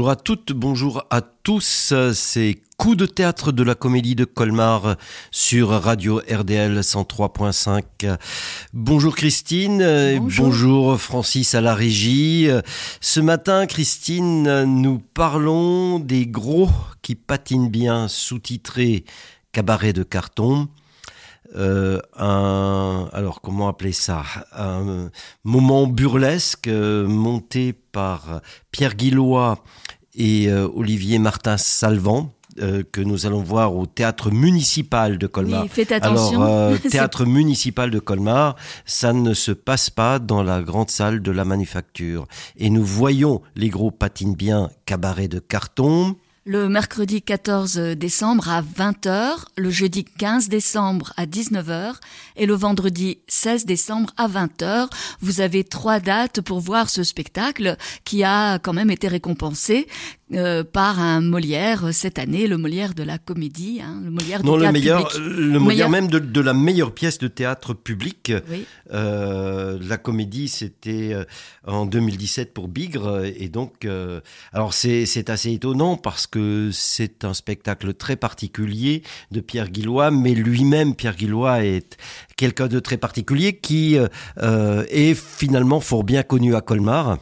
Bonjour à toutes, bonjour à tous. C'est Coup de théâtre de la comédie de Colmar sur Radio RDL 103.5. Bonjour Christine, bonjour. bonjour. Francis à la régie. Ce matin, Christine, nous parlons des gros qui patinent bien, sous-titré Cabaret de carton. Euh, un, alors comment appeler ça, un moment burlesque euh, monté par Pierre Guillois et euh, Olivier Martin Salvant. que nous allons voir au théâtre municipal de Colmar. Oui, faites attention. Alors, théâtre municipal de Colmar, ça ne se passe pas dans la grande salle de la manufacture. Et nous voyons les gros patines bien cabaret de carton, le mercredi 14 décembre à 20h, le jeudi 15 décembre à 19h et le vendredi 16 décembre à 20h. Vous avez trois dates pour voir ce spectacle qui a quand même été récompensé euh, par un Molière cette année, le Molière de la comédie, hein, le Molière non, le meilleur, le Molière même de, la meilleure pièce de théâtre public. Euh, la comédie, c'était euh, en 2017 pour Bigre, et donc, alors c'est assez étonnant parce que c'est un spectacle très particulier de Pierre Guillois, mais lui-même, Pierre Guillois est quelqu'un de très particulier qui est finalement fort bien connu à Colmar.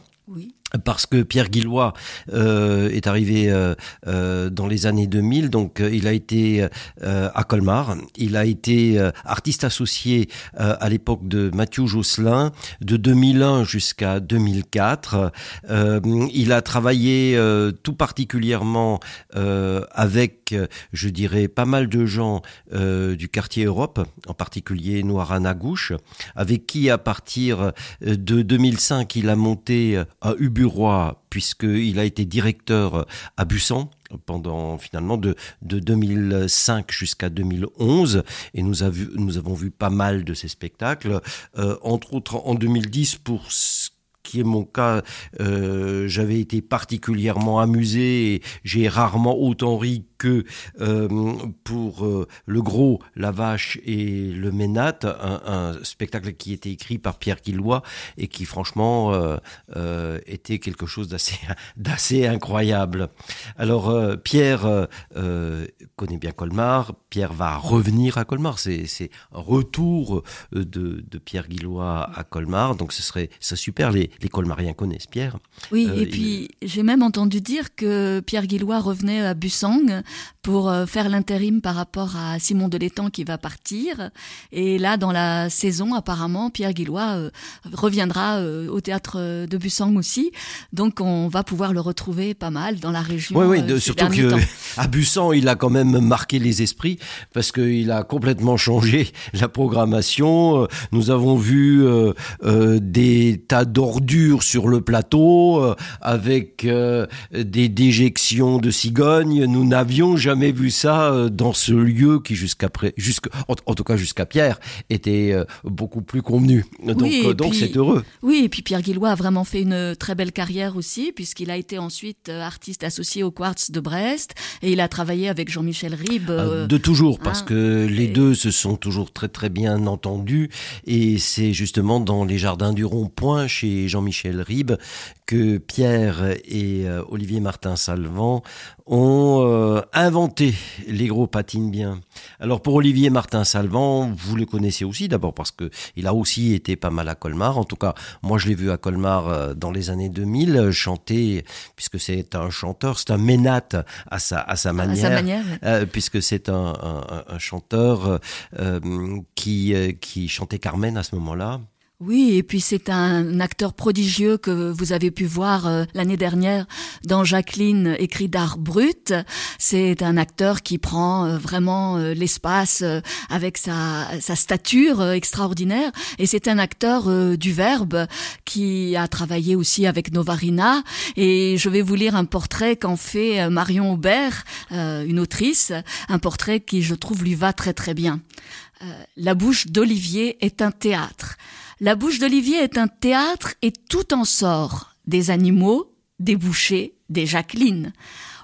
Parce que Pierre Guillois euh, est arrivé euh, euh, dans les années 2000, donc il a été à Colmar, il a été artiste associé à l'époque de Mathieu Josselin, de 2001 jusqu'à 2004. il a travaillé tout particulièrement avec, je dirais, pas mal de gens du quartier Europe, en particulier Noirana Gouche, avec qui à partir de 2005 il a monté à Ubu roi, puisqu'il a été directeur à Bussan pendant finalement de, de 2005 jusqu'à 2011 et nous, avons vu pas mal de ces spectacles, euh, entre autres en 2010 pour ce qui est mon cas, euh, j'avais été particulièrement amusé et j'ai rarement autant ri que euh, pour euh, le gros, la vache et le ménat, un, spectacle qui était écrit par Pierre Guillois et qui franchement était quelque chose d'assez incroyable. Alors Pierre connaît bien Colmar, Pierre va revenir à Colmar, c'est un retour de, Pierre Guillois à Colmar, donc ce serait ça super, les Colmariens connaissent Pierre. Oui, et puis j'ai même entendu dire que Pierre Guillois revenait à Bussang pour euh, faire l'intérim par rapport à Simon Delétang qui va partir. Et là, dans la saison, apparemment, Pierre Guillois euh, reviendra euh, au théâtre de Bussang aussi. Donc, on va pouvoir le retrouver pas mal dans la région. Oui, oui, surtout qu'à Bussang, il a quand même marqué les esprits parce qu'il a complètement changé la programmation. Nous avons vu des tas d'ordures sur le plateau avec des déjections de cigognes. Nous n'avions jamais vu ça euh, dans ce lieu qui jusqu'à jusqu en, tout cas jusqu'à Pierre était euh, beaucoup plus convenu. Donc euh, donc c'est heureux. Oui, et puis Pierre Guillois a vraiment fait une très belle carrière aussi puisqu'il a été ensuite artiste associé au Quartz de Brest et il a travaillé avec Jean-Michel Ribes. de toujours parce hein, que les deux se sont toujours très très bien entendus et c'est justement dans les jardins du Rond-Point chez Jean-Michel Ribes que Pierre et Olivier Martin Salvant ont euh, inventé les gros patines bien. Alors pour Olivier Martin Salvant, vous le connaissez aussi d'abord parce que il a aussi été pas mal à Colmar. En tout cas, moi je l'ai vu à Colmar euh, dans les années 2000 euh, chanter puisque c'est un chanteur, c'est un ménate à sa à sa manière, à sa manière puisque c'est un, un, un, chanteur qui qui chantait Carmen à ce moment-là. Oui, et puis c'est un acteur prodigieux que vous avez pu voir euh, l'année dernière dans Jacqueline, écrit d'art brut. C'est un acteur qui prend euh, vraiment euh, l'espace avec sa, sa stature extraordinaire. Et c'est un acteur du verbe qui a travaillé aussi avec Novarina. Et je vais vous lire un portrait qu'en fait Marion Aubert, une autrice, un portrait qui, je trouve, lui va très très bien. La bouche d'Olivier est un théâtre. La bouche d'Olivier est un théâtre et tout en sort. Des animaux, des bouchers, des Jacqueline.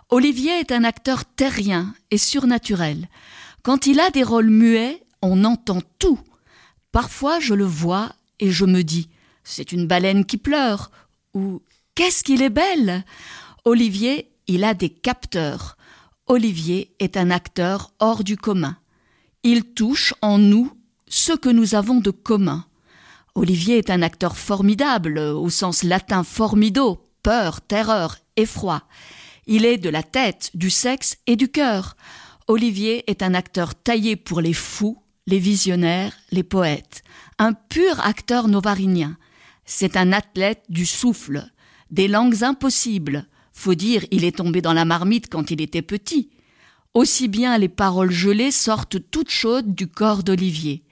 Olivier est un acteur terrien et surnaturel. Quand il a des rôles muets, on entend tout. Parfois je le vois et je me dis c'est une baleine qui pleure ou qu'est-ce qu'il est belle? Olivier, il a des capteurs. Olivier est un acteur hors du commun. Il touche en nous ce que nous avons de commun. Olivier est un acteur formidable, au sens latin formido, peur, terreur, effroi. Il est de la tête, du sexe et du cœur. Olivier est un acteur taillé pour les fous, les visionnaires, les poètes. Un pur acteur novarinien. C'est un athlète du souffle, des langues impossibles. Faut dire, il est tombé dans la marmite quand il était petit. Aussi bien les paroles gelées sortent toutes chaudes du corps d'Olivier.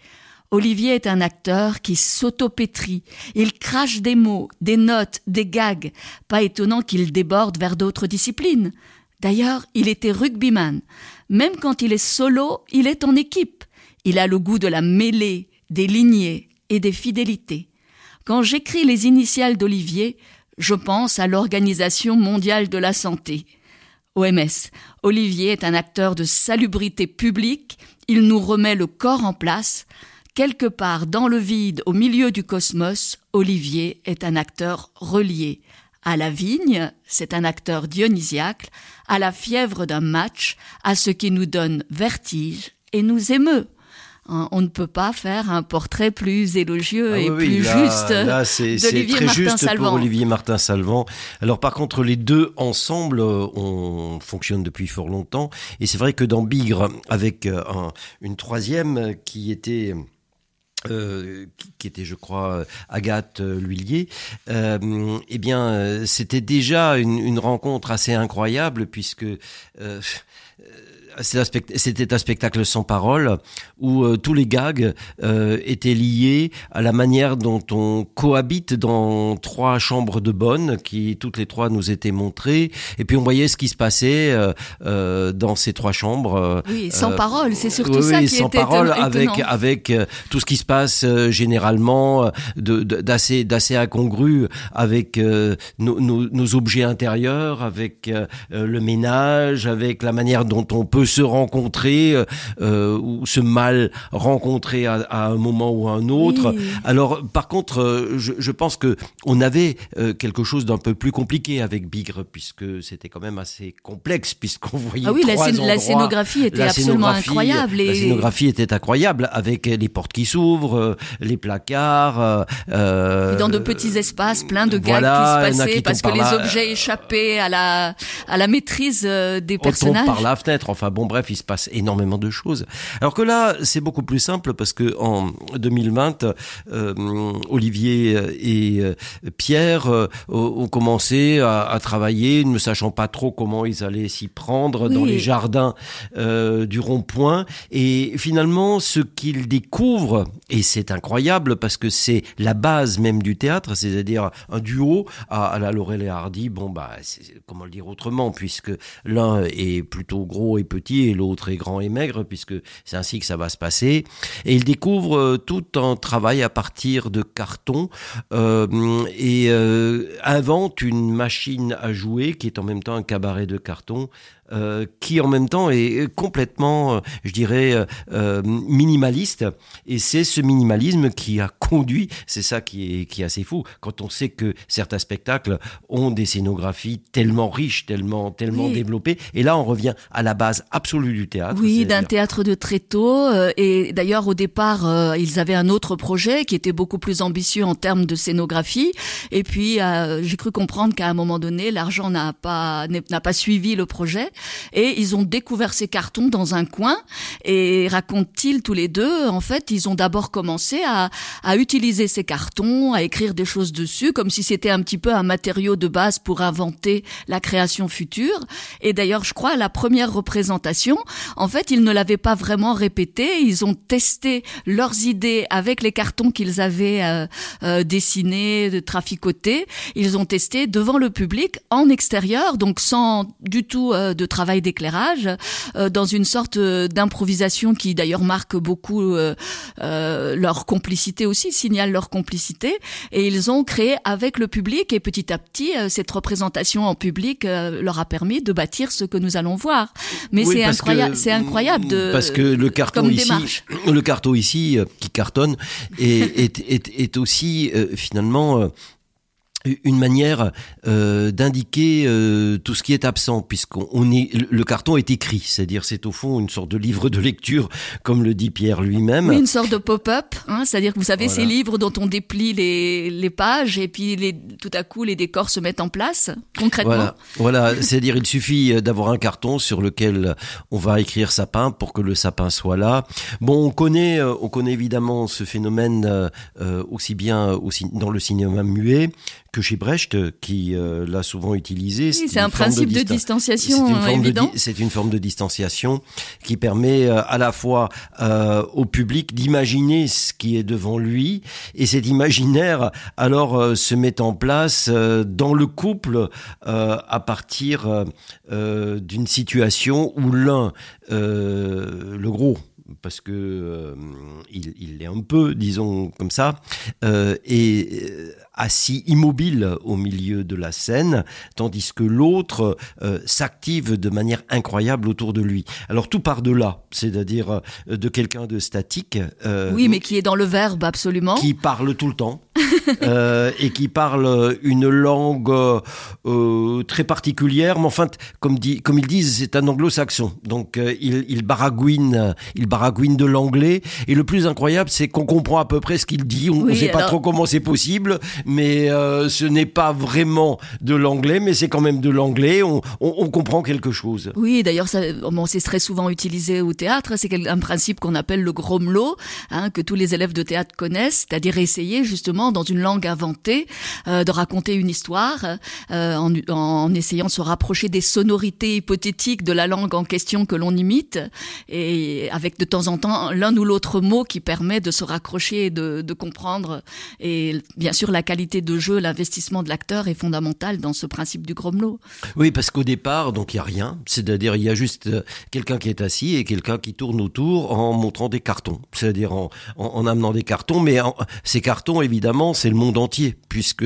Olivier est un acteur qui s'autopétrit. Il crache des mots, des notes, des gags. Pas étonnant qu'il déborde vers d'autres disciplines. D'ailleurs, il était rugbyman. Même quand il est solo, il est en équipe. Il a le goût de la mêlée, des lignées et des fidélités. Quand j'écris les initiales d'Olivier, je pense à l'Organisation mondiale de la santé. OMS. Olivier est un acteur de salubrité publique, il nous remet le corps en place, Quelque part dans le vide, au milieu du cosmos, Olivier est un acteur relié. À la vigne, c'est un acteur dionysiaque, à la fièvre d'un match, à ce qui nous donne vertige et nous émeut. Hein, on ne peut pas faire un portrait plus élogieux ah et plus juste là, c'est, très juste pour Olivier Martin Salvant. Alors par contre, les deux ensemble, euh, on fonctionne depuis fort longtemps. Et c'est vrai que dans Bigre, avec euh, une troisième qui était euh, qui, était, je crois, Agathe euh, L'Huillier, euh, eh bien, c'était déjà une, une, rencontre assez incroyable puisque c'était un spectacle sans parole où euh, tous les gags euh, étaient liés à la manière dont on cohabite dans trois chambres de bonne qui toutes les trois nous étaient montrées et puis on voyait ce qui se passait euh, dans ces trois chambres. Oui, sans parole, c'est surtout ça qui sans était parole avec avec tout ce qui se passe généralement d'assez d'assez incongru avec nos, nos, nos, objets intérieurs, avec le ménage, avec la manière dont on peut se rencontrer euh, euh, ou se mal rencontrer à, un moment ou à un autre. Alors, par contre, euh, je, je, pense que on avait quelque chose d'un peu plus compliqué avec Bigre, puisque c'était quand même assez complexe, puisqu'on voyait ah oui, trois la, scénographie était absolument incroyable. La scénographie était incroyable, avec les portes qui s'ouvrent, les placards. Euh, dans de petits espaces, plein de gags qui se passaient, parce que les objets échappaient à la, à la maîtrise des personnages. On par la fenêtre, enfin bon, bref, il se passe énormément de choses. Alors que là, c'est beaucoup plus simple parce que en 2020, euh, Olivier et euh, Pierre euh, ont commencé à, travailler, ne sachant pas trop comment ils allaient s'y prendre dans les jardins du rond-point. Et finalement, ce qu'ils découvrent, et c'est incroyable parce que c'est la base même du théâtre, c'est-à-dire un duo à, la Laurel et Hardy. Bon, bah, comment le dire autrement, puisque l'un est plutôt gros et et l'autre est grand et maigre, puisque c'est ainsi que ça va se passer. Et il découvre euh, tout un travail à partir de carton euh, et euh, invente une machine à jouer qui est en même temps un cabaret de carton euh, qui en même temps est complètement, euh, je dirais, euh, minimaliste. Et c'est ce minimalisme qui a conduit, c'est ça qui est, qui est assez fou, quand on sait que certains spectacles ont des scénographies tellement riches, tellement, tellement développées. Et là, on revient à la base absolue du théâtre. Oui, d'un théâtre de tréteau. et d'ailleurs, au départ, ils avaient un autre projet qui était beaucoup plus ambitieux en termes de scénographie. Et puis, j'ai cru comprendre qu'à un moment donné, l'argent n'a pas, n'a pas suivi le projet et ils ont découvert ces cartons dans un coin et racontent-ils tous les deux, en fait, ils ont d'abord commencé à, à utiliser ces cartons, à écrire des choses dessus, comme si c'était un petit peu un matériau de base pour inventer la création future. Et d'ailleurs, je crois, la première représentation, en fait, ils ne l'avaient pas vraiment répété, ils ont testé leurs idées avec les cartons qu'ils avaient euh, euh, dessinés, de traficotés. Ils ont testé devant le public, en extérieur, donc sans du tout euh, travail d'éclairage, euh, dans une sorte euh, d'improvisation qui d'ailleurs marque beaucoup euh, leur complicité aussi, signale leur complicité. Et ils ont créé avec le public et petit à petit, cette représentation en public leur a permis de bâtir ce que nous allons voir. Mais c'est incroyable, c'est incroyable de parce que le carton ici, le carton ici qui cartonne est, est, est, est aussi finalement une manière euh, d'indiquer euh, tout ce qui est absent, puisqu'on est le carton est écrit, c'est-à-dire c'est au fond une sorte de livre de lecture, comme le dit Pierre lui-même. Oui, une sorte de pop-up, hein, c'est-à-dire que vous savez ces livres dont on déplie les, les pages et puis les, tout à coup les décors se mettent en place concrètement. Voilà, voilà c'est-à-dire il suffit d'avoir un carton sur lequel on va écrire sapin pour que le sapin soit là. Bon, on connaît, euh, on connaît évidemment ce phénomène aussi bien aussi dans le cinéma muet que chez Brecht, qui euh, l'a souvent utilisé. c'est un principe de, distanciation évident. C'est une forme de distanciation qui permet euh, à la fois euh, au public d'imaginer ce qui est devant lui, et cet imaginaire alors se met en place dans le couple à partir d'une situation où l'un, le gros, parce que il, il l'est un peu, disons comme ça, et assis immobile au milieu de la scène, tandis que l'autre euh, s'active de manière incroyable autour de lui. Alors tout part de là, c'est-à-dire euh, de quelqu'un de statique. Euh, oui, mais qui est dans le verbe absolument. Qui parle tout le temps. et qui parle une langue très particulière, mais enfin, comme, dit, comme ils disent, c'est un anglo-saxon. Donc il, il, baragouine, il baragouine de l'anglais. Et le plus incroyable, c'est qu'on comprend à peu près ce qu'il dit. On ne sait pas trop comment c'est possible, mais euh, ce n'est pas vraiment de l'anglais, mais c'est quand même de l'anglais. On, comprend quelque chose. Oui, d'ailleurs, c'est très souvent utilisé au théâtre. C'est un principe qu'on appelle le gromelot, hein, que tous les élèves de théâtre connaissent, c'est-à-dire essayer justement dans une langue inventée euh, de raconter une histoire euh, en, en, essayant de se rapprocher des sonorités hypothétiques de la langue en question que l'on imite, et avec de temps en temps l'un ou l'autre mot qui permet de se raccrocher et de, de comprendre. Et bien sûr, la qualité de jeu, l'investissement de l'acteur est fondamental dans ce principe du gromelot. Oui, parce qu'au départ, donc il y a rien. C'est-à-dire il y a juste euh, quelqu'un qui est assis et quelqu'un qui tourne autour en montrant des cartons. C'est-à-dire en, en, amenant des cartons, mais ces cartons, évidemment, c'est le monde entier, puisque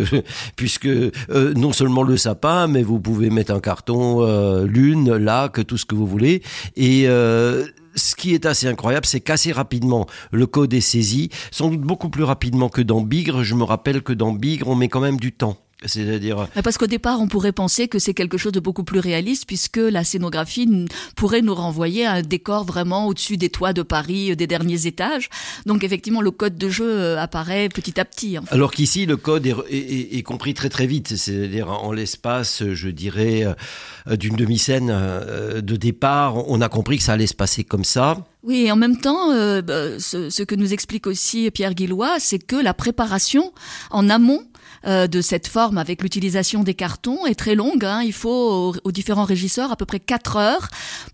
euh, non seulement le sapin, mais vous pouvez mettre un carton euh, lune, lac, tout ce que vous voulez, et ce qui est assez incroyable, c'est qu'assez rapidement, le code est saisi, sans doute beaucoup plus rapidement que dans Bigre. Je me rappelle que dans Bigre, on met quand même du temps. C'est-à-dire parce qu'au départ, on pourrait penser que c'est quelque chose de beaucoup plus réaliste, puisque la scénographie pourrait nous renvoyer à un décor vraiment au-dessus des toits de Paris, euh, des derniers étages. Donc effectivement, le code de jeu euh, apparaît petit à petit. Alors qu'ici, le code est, compris très très vite, c'est-à-dire en l'espace, je dirais, euh, d'une demi-scène de départ, on a compris que ça allait se passer comme ça. Oui, et en même temps, bah, ce, ce, que nous explique aussi Pierre Guillois, c'est que la préparation en amont euh, de cette forme avec l'utilisation des cartons est très longue. Hein. Il faut aux, différents régisseurs à peu près 4 heures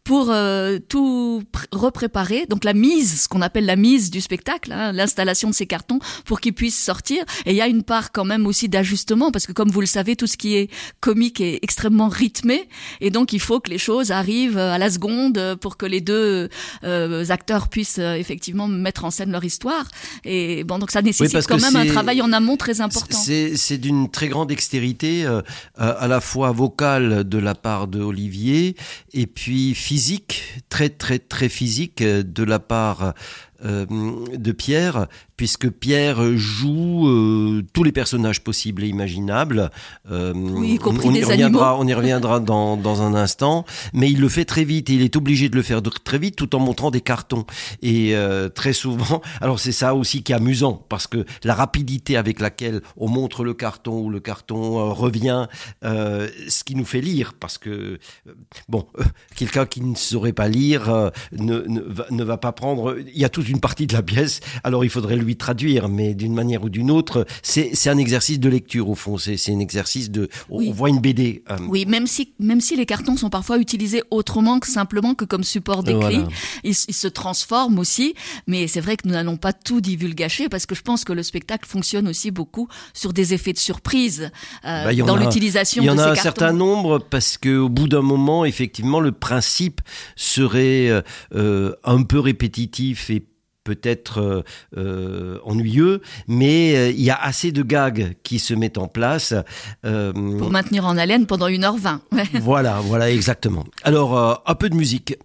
pour euh, tout repréparer. Donc la mise, ce qu'on appelle la mise du spectacle, hein, l'installation de ces cartons pour qu'ils puissent sortir. Et il y a une part quand même aussi d'ajustement parce que comme vous le savez, tout ce qui est comique est extrêmement rythmé et donc il faut que les choses arrivent à la seconde pour que les deux euh, acteurs puissent effectivement mettre en scène leur histoire. Et bon, donc ça nécessite quand même un travail en amont très important c'est d'une très grande dextérité, euh, à la fois vocale de la part de Olivier, et puis physique, très très très physique de la part euh, de Pierre, puisque Pierre joue euh, tous les personnages possibles et imaginables. Euh, oui, y compris on, des y reviendra, animaux. On y reviendra dans, dans un instant, mais il le fait très vite et il est obligé de le faire très vite tout en montrant des cartons. Et très souvent, alors c'est ça aussi qui est amusant, parce que la rapidité avec laquelle on montre le carton ou le carton revient, ce qui nous fait lire, parce que, bon, quelqu'un qui ne saurait pas lire ne, ne, va, ne va pas prendre... Il y a toute une partie de la pièce, alors il faudrait lui traduire, mais d'une manière ou d'une autre, c'est un exercice de lecture au fond, c'est un exercice de... On voit une BD. Euh. Oui, même si, même si les cartons sont parfois utilisés autrement que simplement que comme support d'écrit, ils, se transforment aussi, mais c'est vrai que nous n'allons pas tout divulgacher parce que je pense que le spectacle fonctionne aussi beaucoup sur des effets de surprise euh, bah, dans l'utilisation de ces cartons. Il y en a un certain nombre parce qu'au bout d'un moment, effectivement, le principe serait euh, un peu répétitif et peut-être euh, euh, ennuyeux, mais euh, il y a assez de gags qui se mettent en place. Pour maintenir en haleine pendant 1h20. voilà, voilà, exactement. Alors, un peu de musique.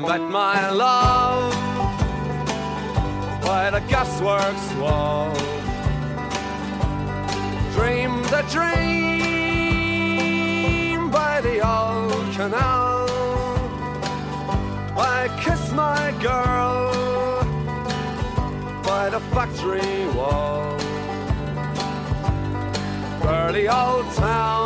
Met my love by the gasworks wall. Dreamed a dream by the old canal. I kissed my girl by the factory wall. Dirty old town,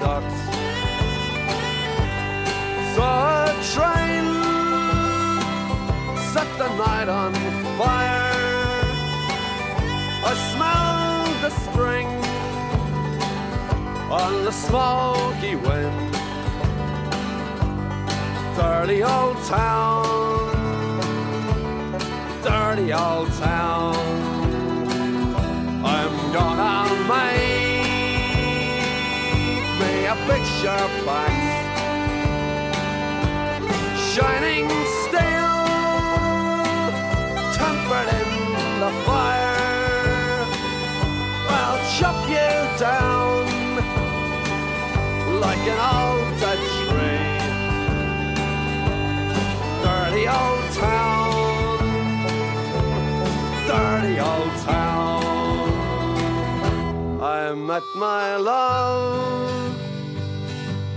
docks. Saw a train set the night on fire. I smelled the spring on the smoky wind. Dirty old town, dirty old town. I'm gonna make me a picture box Shining steel Tempered in the fire. I'll chop you down Like an old dead tree. Dirty old town Dirty old town. I met my love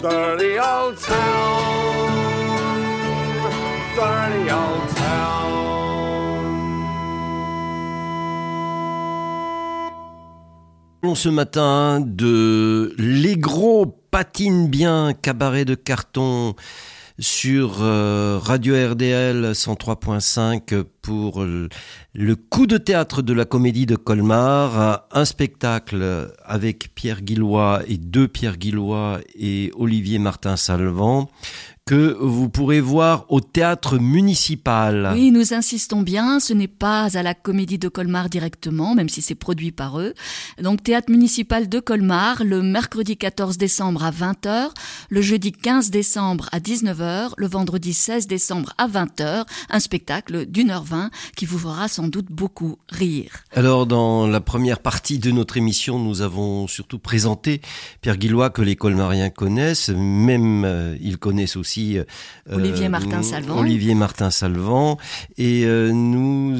dirty ce matin de Les Gros patinent bien, cabaret de carton sur euh, Radio RDL 103.5 pour le, coup de théâtre de la comédie de Colmar, un spectacle avec Pierre Guillois et deux Pierre Guillois et Olivier Martin Salvant que vous pourrez voir au théâtre municipal. Oui, nous insistons bien, ce n'est pas à la comédie de Colmar directement, même si c'est produit par eux. Donc théâtre municipal de Colmar, le mercredi 14 décembre à 20h, le jeudi 15 décembre à 19h, le vendredi 16 décembre à 20h, un spectacle d'une heure vingt qui vous fera sans doute beaucoup rire. Alors dans la première partie de notre émission, nous avons surtout présenté Pierre Guillois que les Colmariens connaissent, même euh, ils connaissent aussi euh, Olivier Martin Salvant. Olivier Martin Salvant. Et euh, nous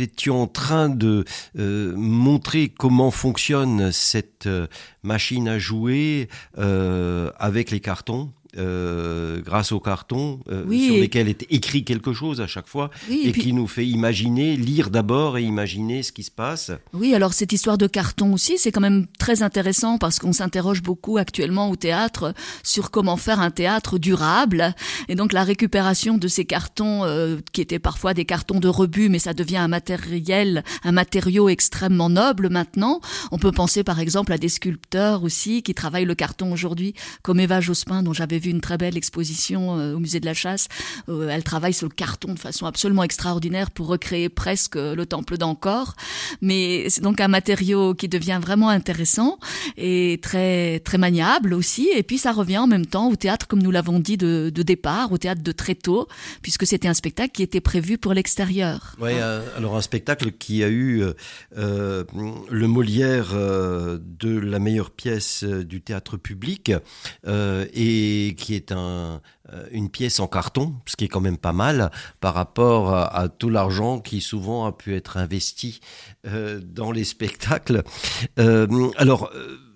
étions en train de euh, montrer comment fonctionne cette euh, machine à jouer euh, avec les cartons. Euh, grâce aux cartons euh, Oui, sur lesquels est écrit quelque chose à chaque fois Oui, et, et puis- qui nous fait imaginer, lire d'abord et imaginer ce qui se passe. Oui, alors cette histoire de carton aussi, c'est quand même très intéressant parce qu'on s'interroge beaucoup actuellement au théâtre sur comment faire un théâtre durable. Et donc la récupération de ces cartons, euh, qui étaient parfois des cartons de rebut, mais ça devient un matériel, un matériau extrêmement noble maintenant. On peut penser par exemple à des sculpteurs aussi qui travaillent le carton aujourd'hui, comme Eva Jospin, dont j'avais vu une très belle exposition au musée de la Chasse. elle travaille sur le carton de façon absolument extraordinaire pour recréer presque le temple d'Ancor. Mais c'est donc un matériau qui devient vraiment intéressant et très très maniable aussi. Et puis ça revient en même temps au théâtre, comme nous l'avons dit de, de, départ, au théâtre de Tréteau, puisque c'était un spectacle qui était prévu pour l'extérieur. Oui, euh, alors un spectacle qui a eu euh, euh le Molière euh, de la meilleure pièce du théâtre public et qui est un, une pièce en carton, ce qui est quand même pas mal par rapport à, à tout l'argent qui souvent a pu être investi dans les spectacles. alors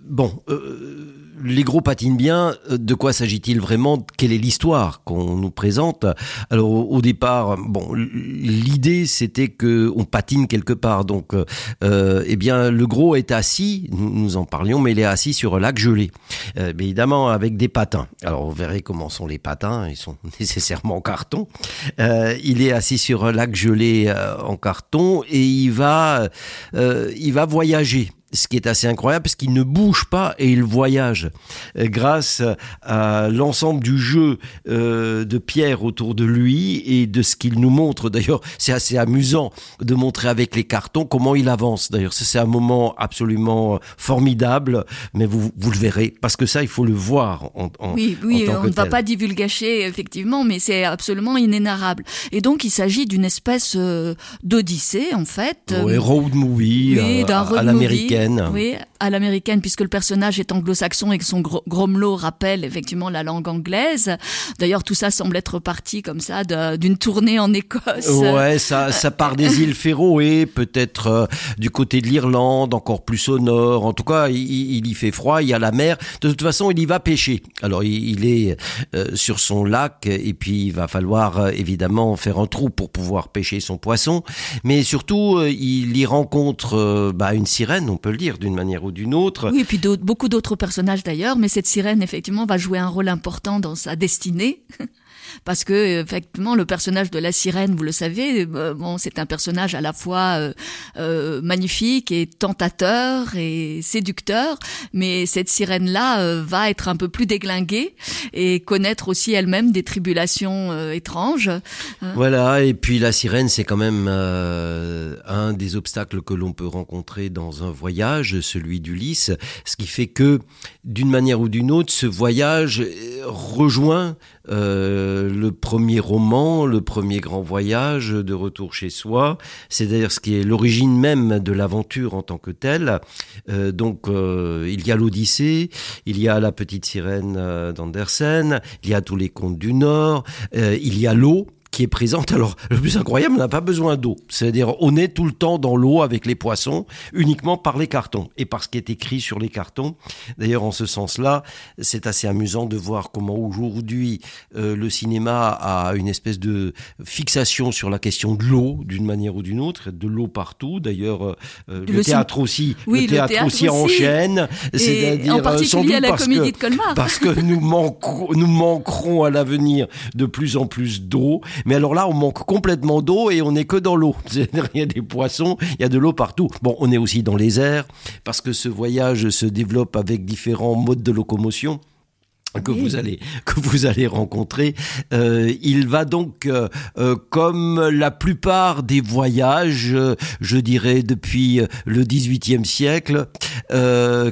bon, euh, les gros patinent bien. De quoi s'agit-il vraiment? Quelle est l'histoire qu'on nous présente? Alors au, départ, bon, l'idée c'était que on patine quelque part. Donc, euh, eh bien, le gros est assis. Nous, en parlions, mais il est assis sur un lac gelé, euh, évidemment avec des patins. Alors, vous verrez comment sont les patins. Ils sont nécessairement en carton. Euh, il est assis sur un lac gelé euh, en carton et il va, il va voyager ce qui est assez incroyable parce qu'il ne bouge pas et il voyage euh, grâce à l'ensemble du jeu euh, de Pierre autour de lui et de ce qu'il nous montre. D'ailleurs, c'est assez amusant de montrer avec les cartons comment il avance. D'ailleurs, c'est un moment absolument formidable, mais vous, vous le verrez parce que ça, il faut le voir. En, en, oui, oui, on ne va pas divulgacher effectivement, mais c'est absolument inénarrable. Et donc, il s'agit d'une espèce euh, d'odyssée en fait. Oui, road movie oui, à l'américaine. Oui, à l'américaine, puisque le personnage est anglo-saxon et que son gromelot rappelle effectivement la langue anglaise. D'ailleurs, tout ça semble être parti comme ça d'une tournée en Écosse. Ouais, ça, ça part des îles Féroé, peut-être euh, du côté de l'Irlande, encore plus au nord. En tout cas, il, y fait froid, il y a la mer. De toute façon, il y va pêcher. Alors, il, est euh, sur son lac et puis il va falloir euh, évidemment faire un trou pour pouvoir pêcher son poisson. Mais surtout, il y rencontre bah, une sirène, on peut le dire d'une manière ou Oui, et puis beaucoup d'autres personnages d'ailleurs, mais cette sirène, effectivement, va jouer un rôle important dans sa destinée. parce que effectivement le personnage de la sirène, vous le savez, euh, bon, c'est un personnage à la fois euh, euh, magnifique et tentateur et séducteur, mais cette sirène-là va être un peu plus déglinguée et connaître aussi elle-même des tribulations étranges. Voilà, et puis la sirène, c'est quand même un des obstacles que l'on peut rencontrer dans un voyage, celui d'Ulysse, ce qui fait que d'une manière ou d'une autre, ce voyage rejoint euh, le premier roman, le premier grand voyage de retour chez soi. C'est d'ailleurs ce qui est l'origine même de l'aventure en tant que telle. Euh, donc euh, il y a l'Odyssée, il y a la petite sirène d'Andersen, il y a tous les contes du Nord, il y a l'eau qui est présente. Alors, le plus incroyable, on n'a pas besoin d'eau. C'est-à-dire, on est tout le temps dans l'eau avec les poissons, uniquement par les cartons et par ce qui est écrit sur les cartons. D'ailleurs, en ce sens-là, c'est assez amusant de voir comment aujourd'hui euh, le cinéma a une espèce de fixation sur la question de l'eau, d'une manière ou d'une autre, de l'eau partout. D'ailleurs, euh, euh, le, théâtre aussi, oui, le, théâtre aussi, enchaîne. C'est-à-dire, en particulier à la comédie de Colmar. Parce que nous manquerons, nous manquerons à l'avenir de plus en plus d'eau mais alors là, on manque complètement d'eau et on n'est que dans l'eau. Il y a des poissons, il y a de l'eau partout. Bon, on est aussi dans les airs parce que ce voyage se développe avec différents modes de locomotion que vous allez que vous allez rencontrer. Euh, il va donc, euh, euh, comme la plupart des voyages, je dirais depuis le XVIIIe siècle,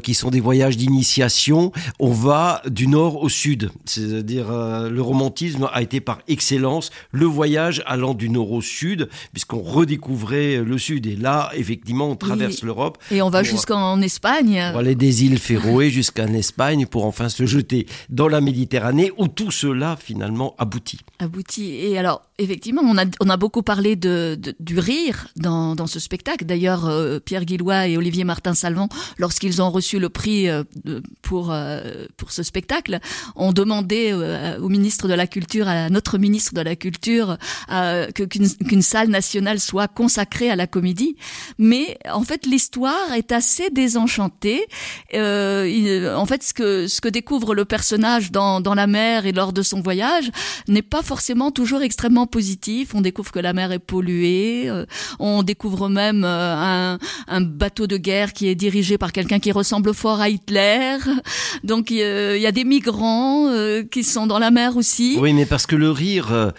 qui sont des voyages d'initiation, on va du nord au sud. C'est-à-dire le romantisme a été par excellence le voyage allant du nord au sud, puisqu'on redécouvrait le sud. Et là, effectivement, on traverse l'Europe. Et on va jusqu'en Espagne. On va aller des îles Féroé jusqu'en Espagne pour enfin se jeter dans la Méditerranée où tout cela finalement aboutit. Aboutit. Et alors, effectivement, on a, on a beaucoup parlé de, du rire dans, dans, ce spectacle. D'ailleurs, euh, Pierre Guillois et Olivier Martin-Salvant, lorsqu'ils ont reçu le prix euh, pour, euh, pour ce spectacle, ont demandé au ministre de la Culture, à notre ministre de la Culture, qu'une salle nationale soit consacrée à la comédie. Mais en fait, l'histoire est assez désenchantée. en fait, ce que, ce que découvre le personnage dans, dans la mer et lors de son voyage n'est pas forcément toujours extrêmement positif. On découvre que la mer est polluée, euh, on découvre même euh, un, bateau de guerre qui est dirigé par quelqu'un qui ressemble fort à Hitler. Donc il y a des migrants euh, qui sont dans la mer aussi. Oui, mais parce que le rire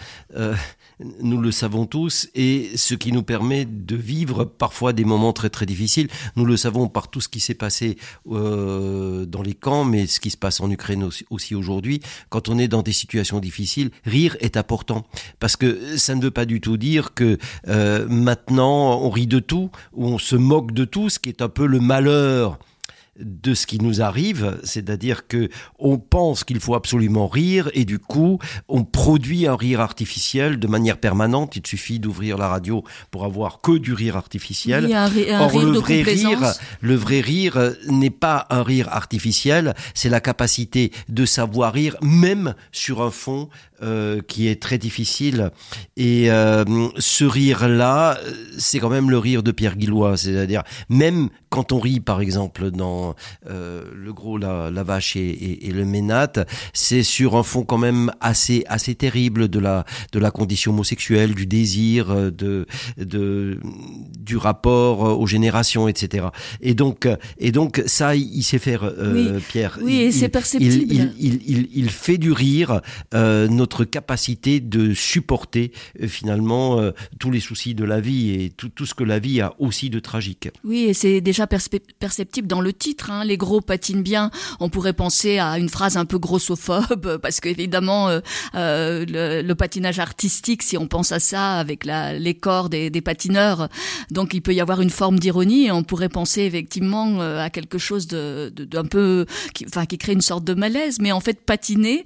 nous le savons tous, et ce qui nous permet de vivre parfois des moments très très difficiles. Nous le savons par tout ce qui s'est passé euh, dans les camps, mais ce qui se passe en Ukraine aussi, aujourd'hui. Quand on est dans des situations difficiles, rire est important, parce que ça ne veut pas du tout dire que euh, maintenant on rit de tout, ou on se moque de tout, ce qui est un peu le malheur de ce qui nous arrive, c'est-à-dire que on pense qu'il faut absolument rire et du coup on produit un rire artificiel de manière permanente. Il suffit d'ouvrir la radio pour avoir que du rire artificiel. Or le vrai rire, le vrai rire n'est pas un rire artificiel, c'est la capacité de savoir rire même sur un fond euh, qui est très difficile. Et euh, ce rire-là, c'est quand même le rire de Pierre Guillois. C'est-à-dire, même quand on rit, par exemple, dans euh, Le Gros, la, la Vache et, et, le Ménate, c'est sur un fond quand même assez, assez terrible de la, de la condition homosexuelle, du désir, de, de, du rapport aux générations, etc. Et donc, et donc ça, il sait faire, euh, Pierre. Oui, et c'est perceptible. Il, il, il, fait du rire euh, notre capacité de supporter euh, finalement euh, tous les soucis de la vie et tout, tout, ce que la vie a aussi de tragique. Oui, et c'est déjà perceptible dans le titre. Hein. Les gros patinent bien. On pourrait penser à une phrase un peu grossophobe parce qu'évidemment euh, le, patinage artistique, si on pense à ça avec la, les corps des, patineurs, donc il peut y avoir une forme d'ironie on pourrait penser effectivement à quelque chose de d'un peu, qui, enfin qui crée une sorte de malaise. Mais en fait, patiner,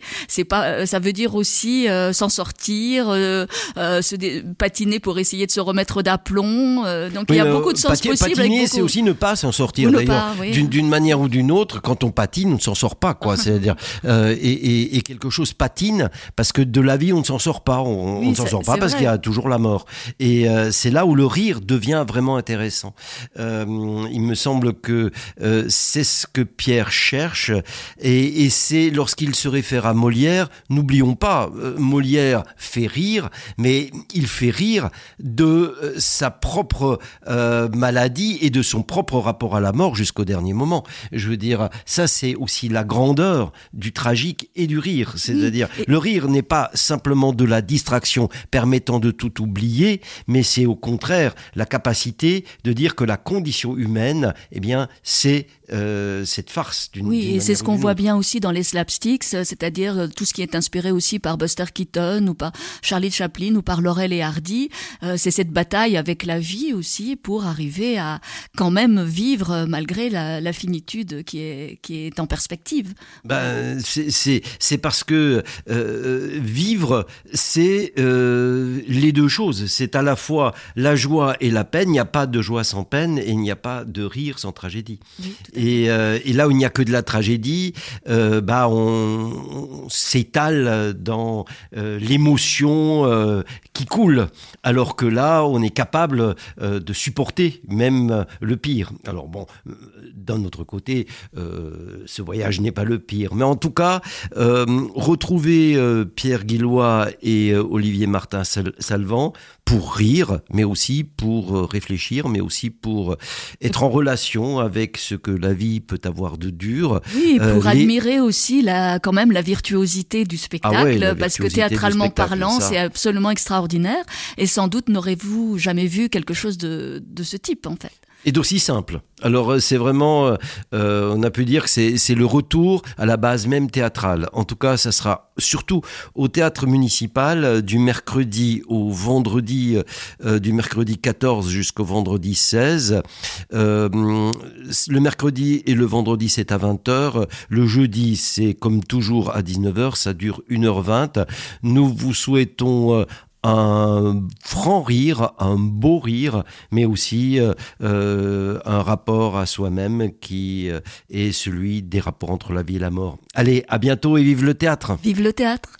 pas, ça veut dire aussi euh, s'en sortir, euh, euh, se patiner pour essayer de se remettre d'aplomb. donc il y a beaucoup de sens possibles. Patiner, c'est aussi ne pas s'en sortir d'ailleurs. D'une manière ou d'une autre, quand on patine, on ne s'en sort pas, quoi. C'est-à-dire et, et, quelque chose patine parce que de la vie, on ne s'en sort pas. On, ne s'en sort pas parce qu'il y a toujours la mort. Et c'est là où le rire devient vraiment intéressant. il me semble que c'est ce que Pierre cherche et, et c'est lorsqu'il se réfère à Molière, n'oublions pas euh, Molière fait rire, mais il fait rire de euh, sa propre euh, maladie et de son propre rapport à la mort jusqu'au dernier moment. Je veux dire, ça c'est aussi la grandeur du tragique et du rire. C'est-à-dire, le rire n'est pas simplement de la distraction permettant de tout oublier, mais c'est au contraire la capacité de dire que la condition humaine, eh bien, c'est cette farce d'une Oui, et c'est ce qu'on voit bien aussi dans les slapsticks, c'est-à-dire tout ce qui est inspiré aussi par Buster Keaton ou par Charlie Chaplin ou par Laurel et Hardy. Euh, c'est cette bataille avec la vie aussi pour arriver à quand même vivre malgré la, finitude qui est, qui est en perspective. Ben, c'est parce que euh, vivre, c'est euh, les deux choses. C'est à la fois la joie et la peine. Il n'y a pas de joie sans peine et il n'y a pas de rire sans tragédie. et, et, là où il n'y a que de la tragédie, bah on, on s'étale dans euh, l'émotion euh, qui coule, alors que là, on est capable euh, de supporter même le pire. Alors bon, d'un autre côté, ce voyage n'est pas le pire, mais en tout cas, retrouver Pierre Guillois et Olivier Martin Salvant pour rire, mais aussi pour réfléchir, mais aussi pour être en relation avec ce que la vie peut avoir de dur. Oui, pour admirer aussi la, quand même la virtuosité du ah spectacle parce que théâtralement parlant, c'est absolument extraordinaire. Et sans doute n'aurez-vous jamais vu quelque chose de, de ce type, en fait. Et d'aussi simple. Alors euh, c'est vraiment, euh, euh, on a pu dire que c'est le retour à la base même théâtrale. En tout cas, ça sera surtout au théâtre municipal du mercredi au vendredi, du mercredi 14 jusqu'au vendredi 16. le mercredi et le vendredi c'est à 20h. Le jeudi c'est comme toujours à 19h, ça dure 1h20. Nous vous souhaitons un franc rire, un beau rire, mais aussi euh, euh, un rapport à soi-même qui euh, est celui des rapports entre la vie et la mort. Allez, à bientôt et vive le théâtre. Vive le théâtre.